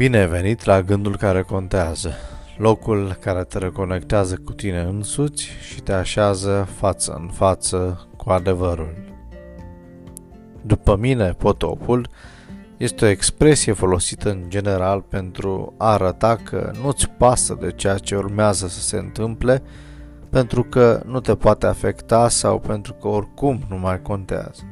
Bine ai venit la gândul care contează, locul care te reconectează cu tine însuți și te așează față în față cu adevărul. După mine, potopul este o expresie folosită în general pentru a arăta că nu-ți pasă de ceea ce urmează să se întâmple, pentru că nu te poate afecta sau pentru că oricum nu mai contează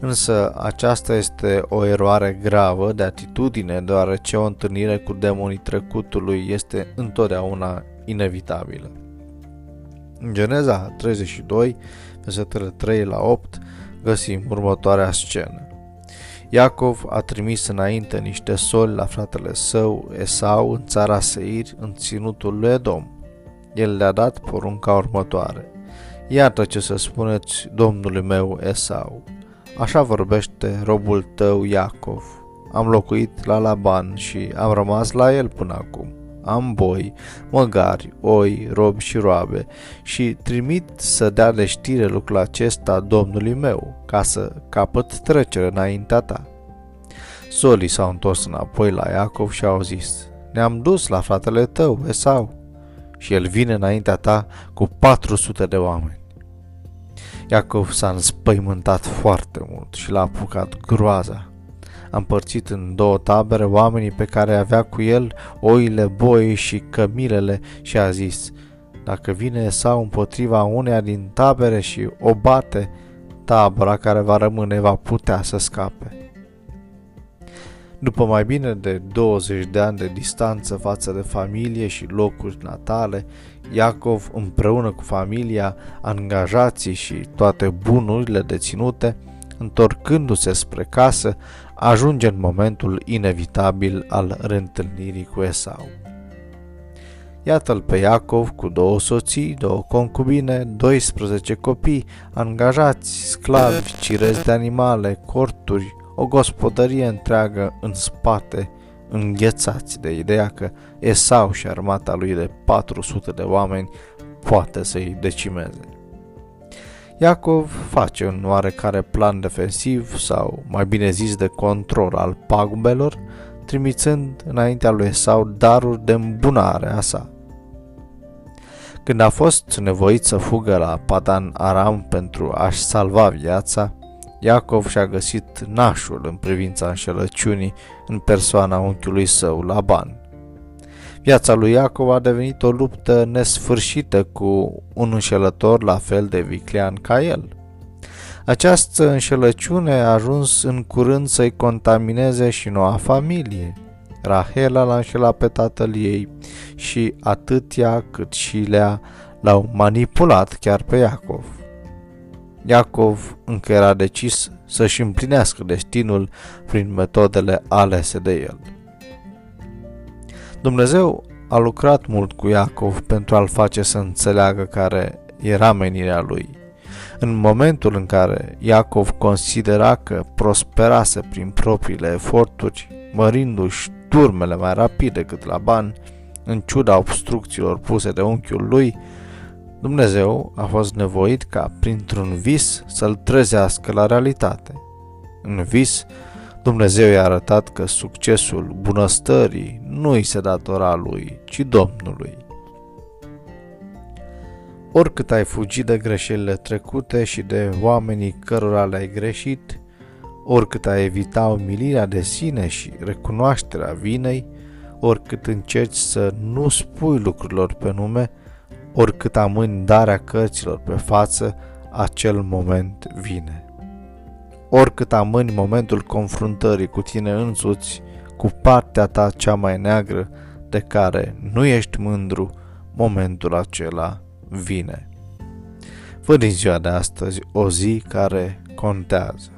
însă aceasta este o eroare gravă de atitudine, deoarece o întâlnire cu demonii trecutului este întotdeauna inevitabilă. În Geneza 32, versetele 3 la 8, găsim următoarea scenă. Iacov a trimis înainte niște soli la fratele său Esau în țara Seir, în ținutul lui Edom. El le-a dat porunca următoare. Iată ce să spuneți domnului meu Esau. Așa vorbește robul tău Iacov. Am locuit la Laban și am rămas la el până acum. Am boi, măgari, oi, robi și roabe și trimit să dea de știre lucrul acesta domnului meu, ca să capăt trecere înaintea ta. Solii s-au întors înapoi la Iacov și au zis, ne-am dus la fratele tău, Esau, și el vine înaintea ta cu 400 de oameni. Iacov s-a înspăimântat foarte mult și l-a apucat groaza. A împărțit în două tabere oamenii pe care avea cu el oile, boi și cămilele și a zis, dacă vine sau împotriva uneia din tabere și o bate, tabăra care va rămâne va putea să scape. După mai bine de 20 de ani de distanță față de familie și locuri natale, Iacov, împreună cu familia, angajații și toate bunurile deținute, întorcându-se spre casă, ajunge în momentul inevitabil al reîntâlnirii cu Esau. Iată-l pe Iacov cu două soții, două concubine, 12 copii, angajați, sclavi, cirezi de animale, corturi, o gospodărie întreagă în spate, înghețați de ideea că Esau și armata lui de 400 de oameni poate să-i decimeze. Iacov face un oarecare plan defensiv sau, mai bine zis, de control al pagubelor, trimițând înaintea lui Esau daruri de îmbunare a sa. Când a fost nevoit să fugă la Padan Aram pentru a-și salva viața, Iacov și-a găsit nașul în privința înșelăciunii în persoana unchiului său, Laban. Viața lui Iacov a devenit o luptă nesfârșită cu un înșelător la fel de viclean ca el. Această înșelăciune a ajuns în curând să-i contamineze și noua familie. Rahela l-a înșelat pe tatăl ei și atât ea cât și Lea l-au manipulat chiar pe Iacov. Iacov încă era decis să-și împlinească destinul prin metodele alese de el. Dumnezeu a lucrat mult cu Iacov pentru a-l face să înțeleagă care era menirea lui. În momentul în care Iacov considera că prosperase prin propriile eforturi, mărindu-și turmele mai rapid decât la bani, în ciuda obstrucțiilor puse de unchiul lui, Dumnezeu a fost nevoit ca, printr-un vis, să-l trezească la realitate. În vis, Dumnezeu i-a arătat că succesul bunăstării nu îi se datora lui, ci Domnului. Oricât ai fugit de greșelile trecute și de oamenii cărora le-ai greșit, oricât ai evita umilirea de sine și recunoașterea vinei, oricât încerci să nu spui lucrurilor pe nume, oricât amâni darea cărților pe față, acel moment vine. Oricât amâni momentul confruntării cu tine însuți, cu partea ta cea mai neagră, de care nu ești mândru, momentul acela vine. Văd din ziua de astăzi o zi care contează.